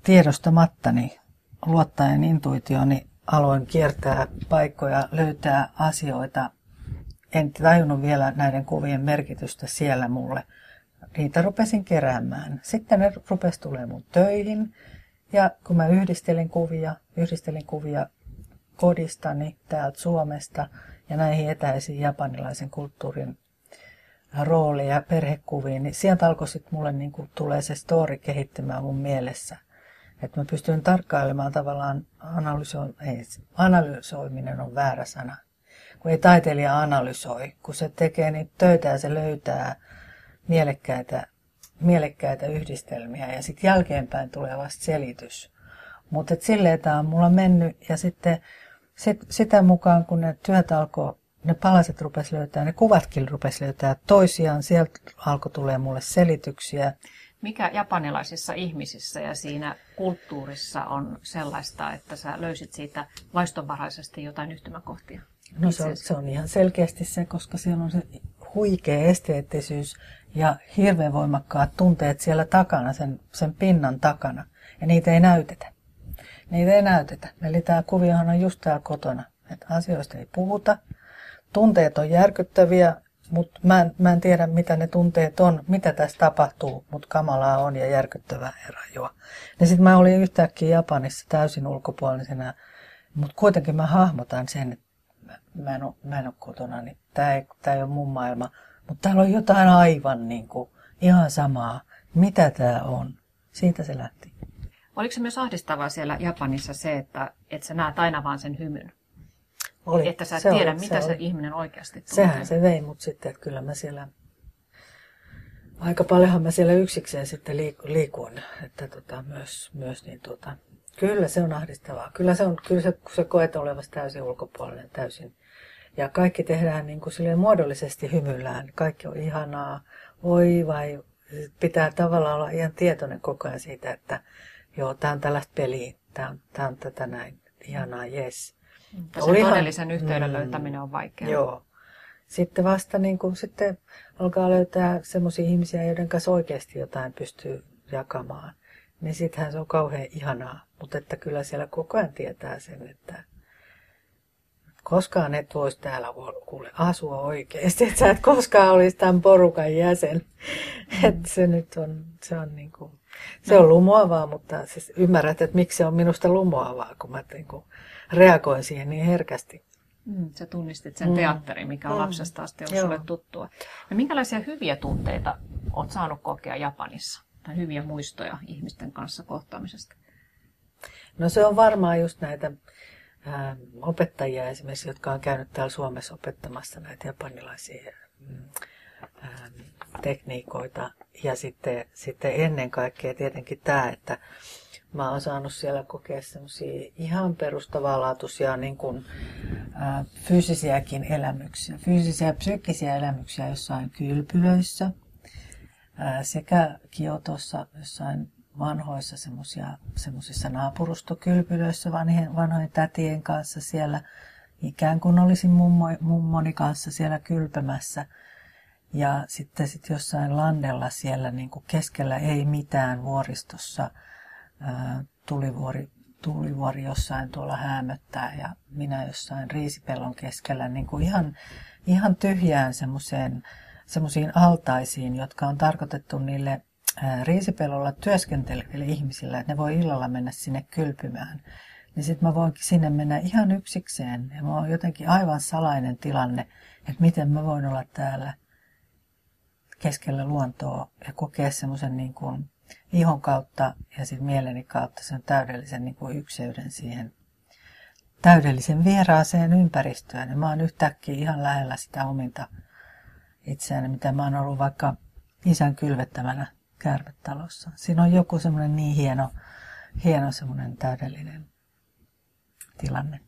tiedostamattani, luottaen intuitioni, aloin kiertää paikkoja, löytää asioita. En tajunnut vielä näiden kuvien merkitystä siellä mulle. Niitä rupesin keräämään. Sitten ne rupesi tulemaan mun töihin. Ja kun mä yhdistelin kuvia, yhdistelin kuvia kodistani täältä Suomesta ja näihin etäisiin japanilaisen kulttuurin rooleja, perhekuviin, niin sieltä alkoi sitten mulle niin tulee se story kehittymään mun mielessä. Että mä pystyn tarkkailemaan tavallaan, analyso- ei, analysoiminen on väärä sana. Kun ei taiteilija analysoi, kun se tekee niitä töitä ja se löytää mielekkäitä, mielekkäitä yhdistelmiä ja sitten jälkeenpäin tulee vasta selitys. Mutta silleen tämä on mulla mennyt ja sitten sit, sitä mukaan kun ne työt alkoi, ne palaset rupesi löytää, ne kuvatkin rupesi löytää toisiaan, sieltä alkoi tulee mulle selityksiä mikä japanilaisissa ihmisissä ja siinä kulttuurissa on sellaista, että sä löysit siitä vaistonvaraisesti jotain yhtymäkohtia? No se on, se on ihan selkeästi se, koska siellä on se huikea esteettisyys ja hirveän voimakkaat tunteet siellä takana, sen, sen pinnan takana. Ja niitä ei näytetä. Niitä ei näytetä. Eli tämä kuviohan on just täällä kotona. Että asioista ei puhuta. Tunteet on järkyttäviä mutta mä, mä en tiedä, mitä ne tunteet on, mitä tässä tapahtuu, mutta kamalaa on ja järkyttävää ja rajua. Sitten mä olin yhtäkkiä Japanissa täysin ulkopuolisena, mutta kuitenkin mä hahmotan sen, että mä, mä, en, ole, mä en ole kotona, niin tämä ei, tää ei ole mun maailma. Mutta täällä on jotain aivan niin kuin, ihan samaa. Mitä tämä on? Siitä se lähti. Oliko se myös ahdistavaa siellä Japanissa se, että, että sä näet aina vaan sen hymyn? Oli. Että sä et tiedä, oli, mitä se, se ihminen oikeasti tuntee. Sehän se vei mut sitten, että kyllä mä siellä... Aika paljonhan mä siellä yksikseen sitten liikun, että tota, myös, myös niin tota, kyllä se on ahdistavaa. Kyllä se on, kyllä se, kun sä koet olevasi täysin ulkopuolinen, täysin. Ja kaikki tehdään niin kuin silleen muodollisesti hymyllään. Kaikki on ihanaa. Oi vai, pitää tavallaan olla ihan tietoinen koko ajan siitä, että joo, tämä on tällaista peliä, tämä on, tämä on tätä näin, ihanaa, yes. Sen Olihan, todellisen yhteyden mm, löytäminen on vaikeaa. Joo. Sitten vasta niin kuin, sitten alkaa löytää sellaisia ihmisiä, joiden kanssa oikeasti jotain pystyy jakamaan. Niin sittenhän se on kauhean ihanaa. Mutta että kyllä siellä koko ajan tietää sen, että koskaan et voisi täällä kuule asua oikeasti. [laughs] Että sä et koskaan olisi tämän porukan jäsen. [laughs] Mm. Että se nyt on, se on niin kuin, se on lumoavaa, mutta siis ymmärrät, että miksi se on minusta lumoavaa, kun mä niin kuin, reagoin siihen niin herkästi. Mm, sä tunnistit sen mm. teatterin, mikä on mm. lapsesta asti ollut sulle tuttua. No, minkälaisia hyviä tunteita olet saanut kokea Japanissa? Tai hyviä muistoja ihmisten kanssa kohtaamisesta? No se on varmaan just näitä ää, opettajia esimerkiksi, jotka on käynyt täällä Suomessa opettamassa näitä japanilaisia mm, tekniikoita. Ja sitten, sitten ennen kaikkea tietenkin tämä, että mä oon saanut siellä kokea semmoisia ihan perustavanlaatuisia niin kuin, ää, fyysisiäkin elämyksiä, fyysisiä ja psyykkisiä elämyksiä jossain kylpylöissä ää, sekä Kiotossa jossain vanhoissa semmoisissa naapurustokylpylöissä vanhojen, vanhojen tätien kanssa siellä ikään kuin olisin mummo, mummoni kanssa siellä kylpemässä. Ja sitten sit jossain landella siellä niin kuin keskellä ei mitään vuoristossa ää, tulivuori, tulivuori jossain tuolla hämöttää ja minä jossain riisipellon keskellä niin kuin ihan, ihan tyhjään semmoiseen semmoisiin altaisiin, jotka on tarkoitettu niille riisipellolla työskenteleville ihmisille, että ne voi illalla mennä sinne kylpymään. Niin sitten mä voinkin sinne mennä ihan yksikseen. Ja mä oon jotenkin aivan salainen tilanne, että miten mä voin olla täällä keskellä luontoa ja kokea semmoisen niin kuin ihon kautta ja sitten mieleni kautta sen täydellisen niin kuin ykseyden siihen täydellisen vieraaseen ympäristöön. Ja mä oon yhtäkkiä ihan lähellä sitä ominta itseäni, mitä mä oon ollut vaikka isän kylvettämänä kärvetalossa. Siinä on joku semmoinen niin hieno, hieno semmoinen täydellinen tilanne.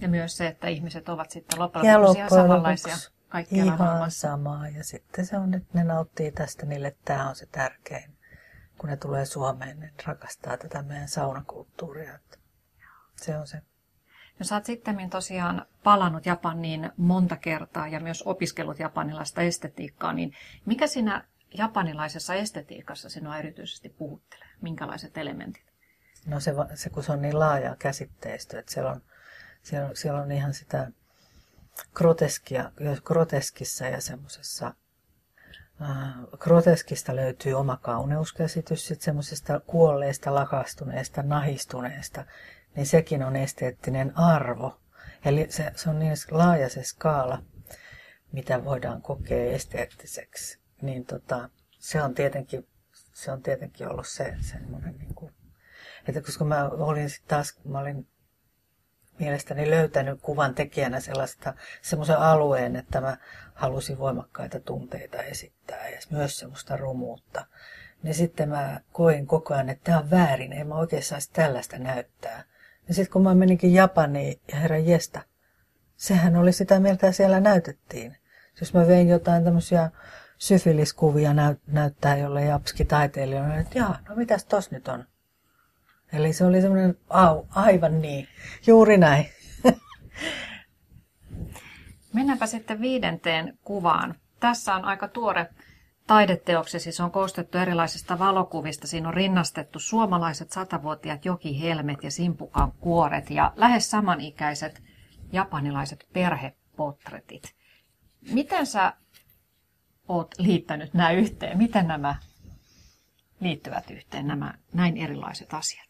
Ja myös se, että ihmiset ovat sitten loppujen lopuksi ihan samanlaisia kaikkialla ihan maailmassa. samaa. Ja sitten se on, että ne nauttii tästä, niille tämä on se tärkein. Kun ne tulee Suomeen, ne rakastaa tätä meidän saunakulttuuria. Se on se No sä oot sitten tosiaan palannut Japaniin monta kertaa ja myös opiskellut japanilaista estetiikkaa, niin mikä siinä japanilaisessa estetiikassa sinua erityisesti puhuttelee? Minkälaiset elementit? No se, se kun se on niin laaja käsitteistö, että siellä on, siellä, on, siellä on ihan sitä groteskia, groteskissa ja semmoisessa äh, groteskista löytyy oma kauneuskäsitys, sitten semmoisesta kuolleesta, lakastuneesta, nahistuneesta, niin sekin on esteettinen arvo. Eli se, se on niin laaja se skaala, mitä voidaan kokea esteettiseksi. Niin tota, se on tietenkin, se on tietenkin ollut se semmoinen, niin kuin, että koska mä olin sitten taas, mä olin mielestäni löytänyt kuvan tekijänä sellaista, semmoisen alueen, että mä halusin voimakkaita tunteita esittää ja myös semmoista rumuutta. Niin sitten mä koin koko ajan, että tämä on väärin, ei mä oikein saisi tällaista näyttää. Ja sitten kun mä meninkin Japaniin ja herra Jesta, sehän oli sitä mieltä siellä näytettiin. Jos mä vein jotain tämmöisiä syfiliskuvia näyt- näyttää jolle japski taiteilijoille, että jaa, no mitäs tos nyt on? Eli se oli semmoinen, au, aivan niin, juuri näin. [laughs] Mennäänpä sitten viidenteen kuvaan. Tässä on aika tuore taideteoksesi. Se on koostettu erilaisista valokuvista. Siinä on rinnastettu suomalaiset satavuotiaat jokihelmet ja simpukan kuoret ja lähes samanikäiset japanilaiset perhepotretit. Miten sä oot liittänyt nämä yhteen? Miten nämä liittyvät yhteen, nämä näin erilaiset asiat?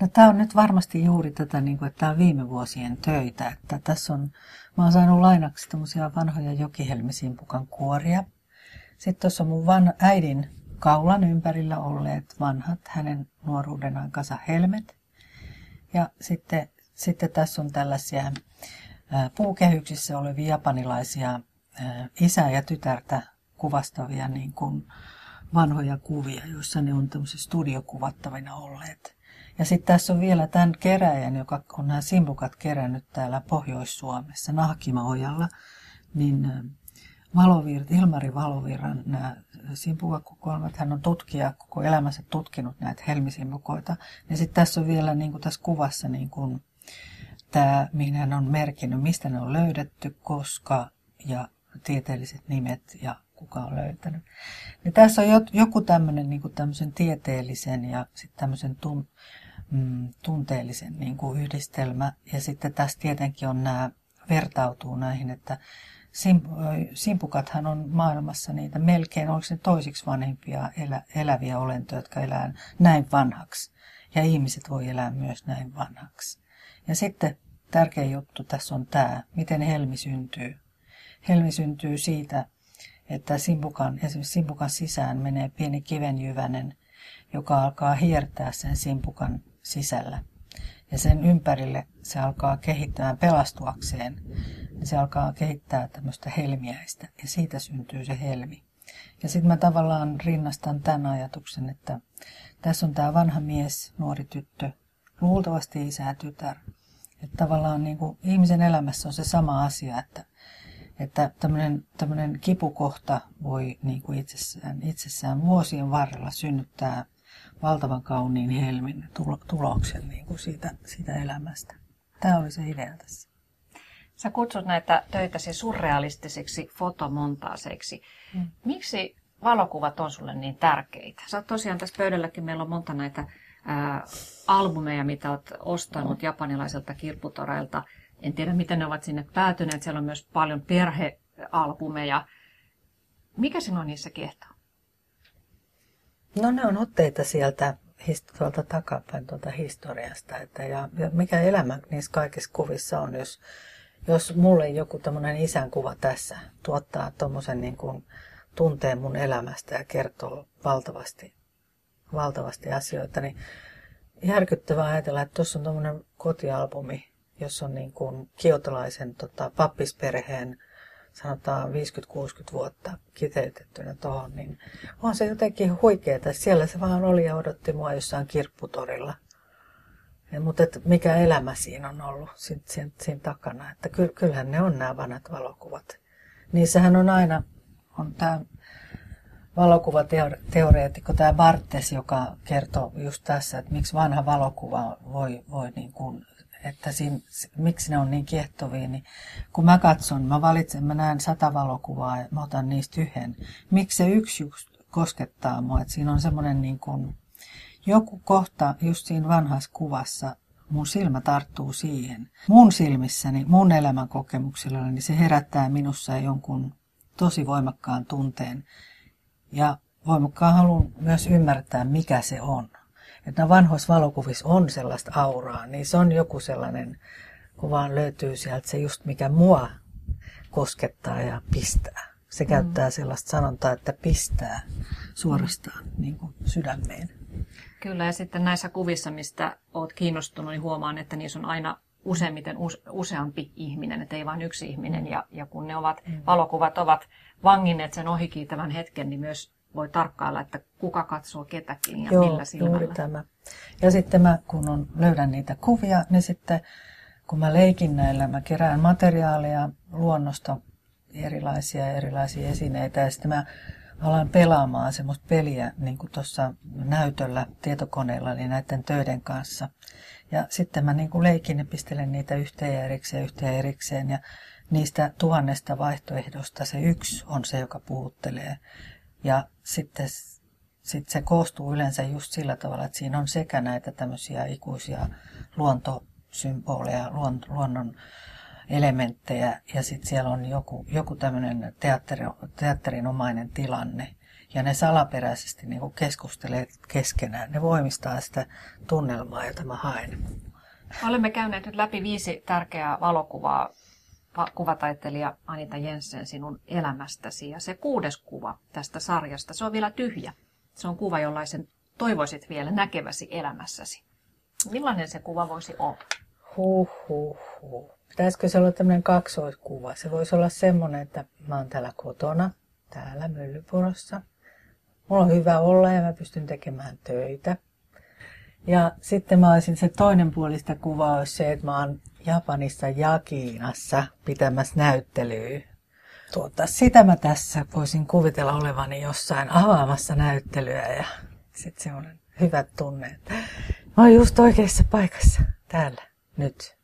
No tämä on nyt varmasti juuri tätä, niin kuin, että tämä on viime vuosien töitä. Että tässä on, mä oon saanut lainaksi tämmöisiä vanhoja jokihelmisimpukan kuoria – sitten tuossa on mun van, äidin kaulan ympärillä olleet vanhat hänen nuoruuden aikansa helmet. Ja sitten, sitten tässä on tällaisia ää, puukehyksissä olevia japanilaisia isä ja tytärtä kuvastavia niin kuin vanhoja kuvia, joissa ne on tämmöisiä studiokuvattavina olleet. Ja sitten tässä on vielä tämän keräjän, joka on nämä simpukat kerännyt täällä Pohjois-Suomessa, Nahkimaojalla, niin Valovir, Ilmari Valovirran nämä simpukakokoelmat, hän on tutkija, koko elämänsä tutkinut näitä helmisimpukoita. Ja sitten tässä on vielä niin kuin tässä kuvassa niin kuin, tämä, mihin hän on merkinnyt, mistä ne on löydetty, koska ja tieteelliset nimet ja kuka on löytänyt. Niin tässä on joku tämmöinen niin tieteellisen ja sitten tämmöisen tun, mm, tunteellisen niin kuin yhdistelmä. Ja sitten tässä tietenkin on nämä, vertautuu näihin, että simpukathan on maailmassa niitä melkein, onko ne toisiksi vanhempia elä, eläviä olentoja, jotka elää näin vanhaksi. Ja ihmiset voi elää myös näin vanhaksi. Ja sitten tärkeä juttu tässä on tämä, miten helmi syntyy. Helmi syntyy siitä, että simpukan, esimerkiksi simpukan sisään menee pieni kivenjyvänen, joka alkaa hiertää sen simpukan sisällä ja sen ympärille se alkaa kehittämään pelastuakseen, niin se alkaa kehittää tämmöistä helmiäistä ja siitä syntyy se helmi. Ja sitten mä tavallaan rinnastan tämän ajatuksen, että tässä on tämä vanha mies, nuori tyttö, luultavasti isä ja tytär. Että tavallaan niin kuin ihmisen elämässä on se sama asia, että, että tämmöinen kipukohta voi niin kuin itsessään, itsessään vuosien varrella synnyttää valtavan kauniin helmin tuloksen niin kuin siitä, siitä elämästä. Tämä oli se idea tässä. Sä kutsut näitä töitäsi surrealistisiksi fotomontaaseiksi. Mm. Miksi valokuvat on sulle niin tärkeitä? Sä tosiaan tässä pöydälläkin meillä on monta näitä ää, albumeja, mitä olet ostanut japanilaiselta kirpputoreilta. En tiedä, miten ne ovat sinne päätyneet. Siellä on myös paljon perhealbumeja. Mikä sinua niissä kiehtoo? No ne on otteita sieltä tuolta takapäin tuolta historiasta. Että ja, mikä elämä niissä kaikissa kuvissa on, jos, jos mulle joku tämmöinen isän kuva tässä tuottaa tuommoisen niin kuin tunteen mun elämästä ja kertoo valtavasti, valtavasti asioita, niin järkyttävää ajatella, että tuossa on tuommoinen kotialbumi, jossa on niin kuin kiotalaisen tota, pappisperheen sanotaan 50-60 vuotta kiteytettynä tuohon, niin on se jotenkin huikeeta. Siellä se vaan oli ja odotti mua jossain kirpputorilla. Ja, mutta et mikä elämä siinä on ollut siinä, siinä, siinä takana. Että ky, kyllähän ne on nämä vanhat valokuvat. Niissähän on aina on tämä valokuvateoreetikko, tämä Bartes, joka kertoo just tässä, että miksi vanha valokuva voi, voi niin kuin että siinä, miksi ne on niin kiehtovia, niin kun mä katson, mä valitsen, mä näen sata valokuvaa ja mä otan niistä yhden. Miksi se yksi just koskettaa mua, että siinä on semmoinen niin kuin, joku kohta just siinä vanhassa kuvassa, mun silmä tarttuu siihen. Mun silmissäni, mun elämän kokemuksilla, niin se herättää minussa jonkun tosi voimakkaan tunteen. Ja voimakkaan haluan myös ymmärtää, mikä se on että vanhoissa valokuvissa on sellaista auraa, niin se on joku sellainen, kun vaan löytyy sieltä se just mikä mua koskettaa ja pistää. Se mm. käyttää sellaista sanontaa, että pistää suorastaan niin kuin sydämeen. Kyllä, ja sitten näissä kuvissa, mistä olet kiinnostunut, niin huomaan, että niissä on aina useimmiten useampi ihminen, että ei vain yksi ihminen. Ja, ja kun ne ovat, mm. valokuvat ovat vanginneet sen ohikiitävän hetken, niin myös voi tarkkailla, että kuka katsoo ketäkin ja Joo, millä silmällä. Juuri tämä. Ja sitten mä, kun on, löydän niitä kuvia, niin sitten kun mä leikin näillä, mä kerään materiaalia luonnosta, erilaisia erilaisia esineitä, ja sitten mä alan pelaamaan semmoista peliä niin kuin tuossa näytöllä tietokoneella niin näiden töiden kanssa. Ja sitten mä niin kuin leikin ja pistelen niitä yhteen ja erikseen, yhteen ja erikseen. Ja niistä tuhannesta vaihtoehdosta se yksi on se, joka puhuttelee. Ja sitten sit se koostuu yleensä just sillä tavalla, että siinä on sekä näitä tämmöisiä ikuisia luontosymboleja, luon, luonnon elementtejä ja sitten siellä on joku, joku tämmöinen teatteri, teatterinomainen tilanne. Ja ne salaperäisesti niin kuin keskustelee keskenään. Ne voimistaa sitä tunnelmaa, jota mä haen. Olemme käyneet nyt läpi viisi tärkeää valokuvaa kuvataiteilija Anita Jensen sinun elämästäsi. Ja se kuudes kuva tästä sarjasta, se on vielä tyhjä. Se on kuva, jollaisen toivoisit vielä näkeväsi elämässäsi. Millainen se kuva voisi olla? Huh, huh, huh. Pitäisikö se olla tämmöinen kaksoiskuva? Se voisi olla semmoinen, että mä oon täällä kotona, täällä Myllypurossa. Mulla on hyvä olla ja mä pystyn tekemään töitä. Ja sitten mä olisin, se toinen puoli sitä kuvaa olisi se, että mä oon Japanissa ja Kiinassa pitämässä näyttelyä. Tuota, sitä mä tässä voisin kuvitella olevani jossain avaamassa näyttelyä ja sitten semmoinen hyvä tunne, mä oon just oikeassa paikassa täällä nyt.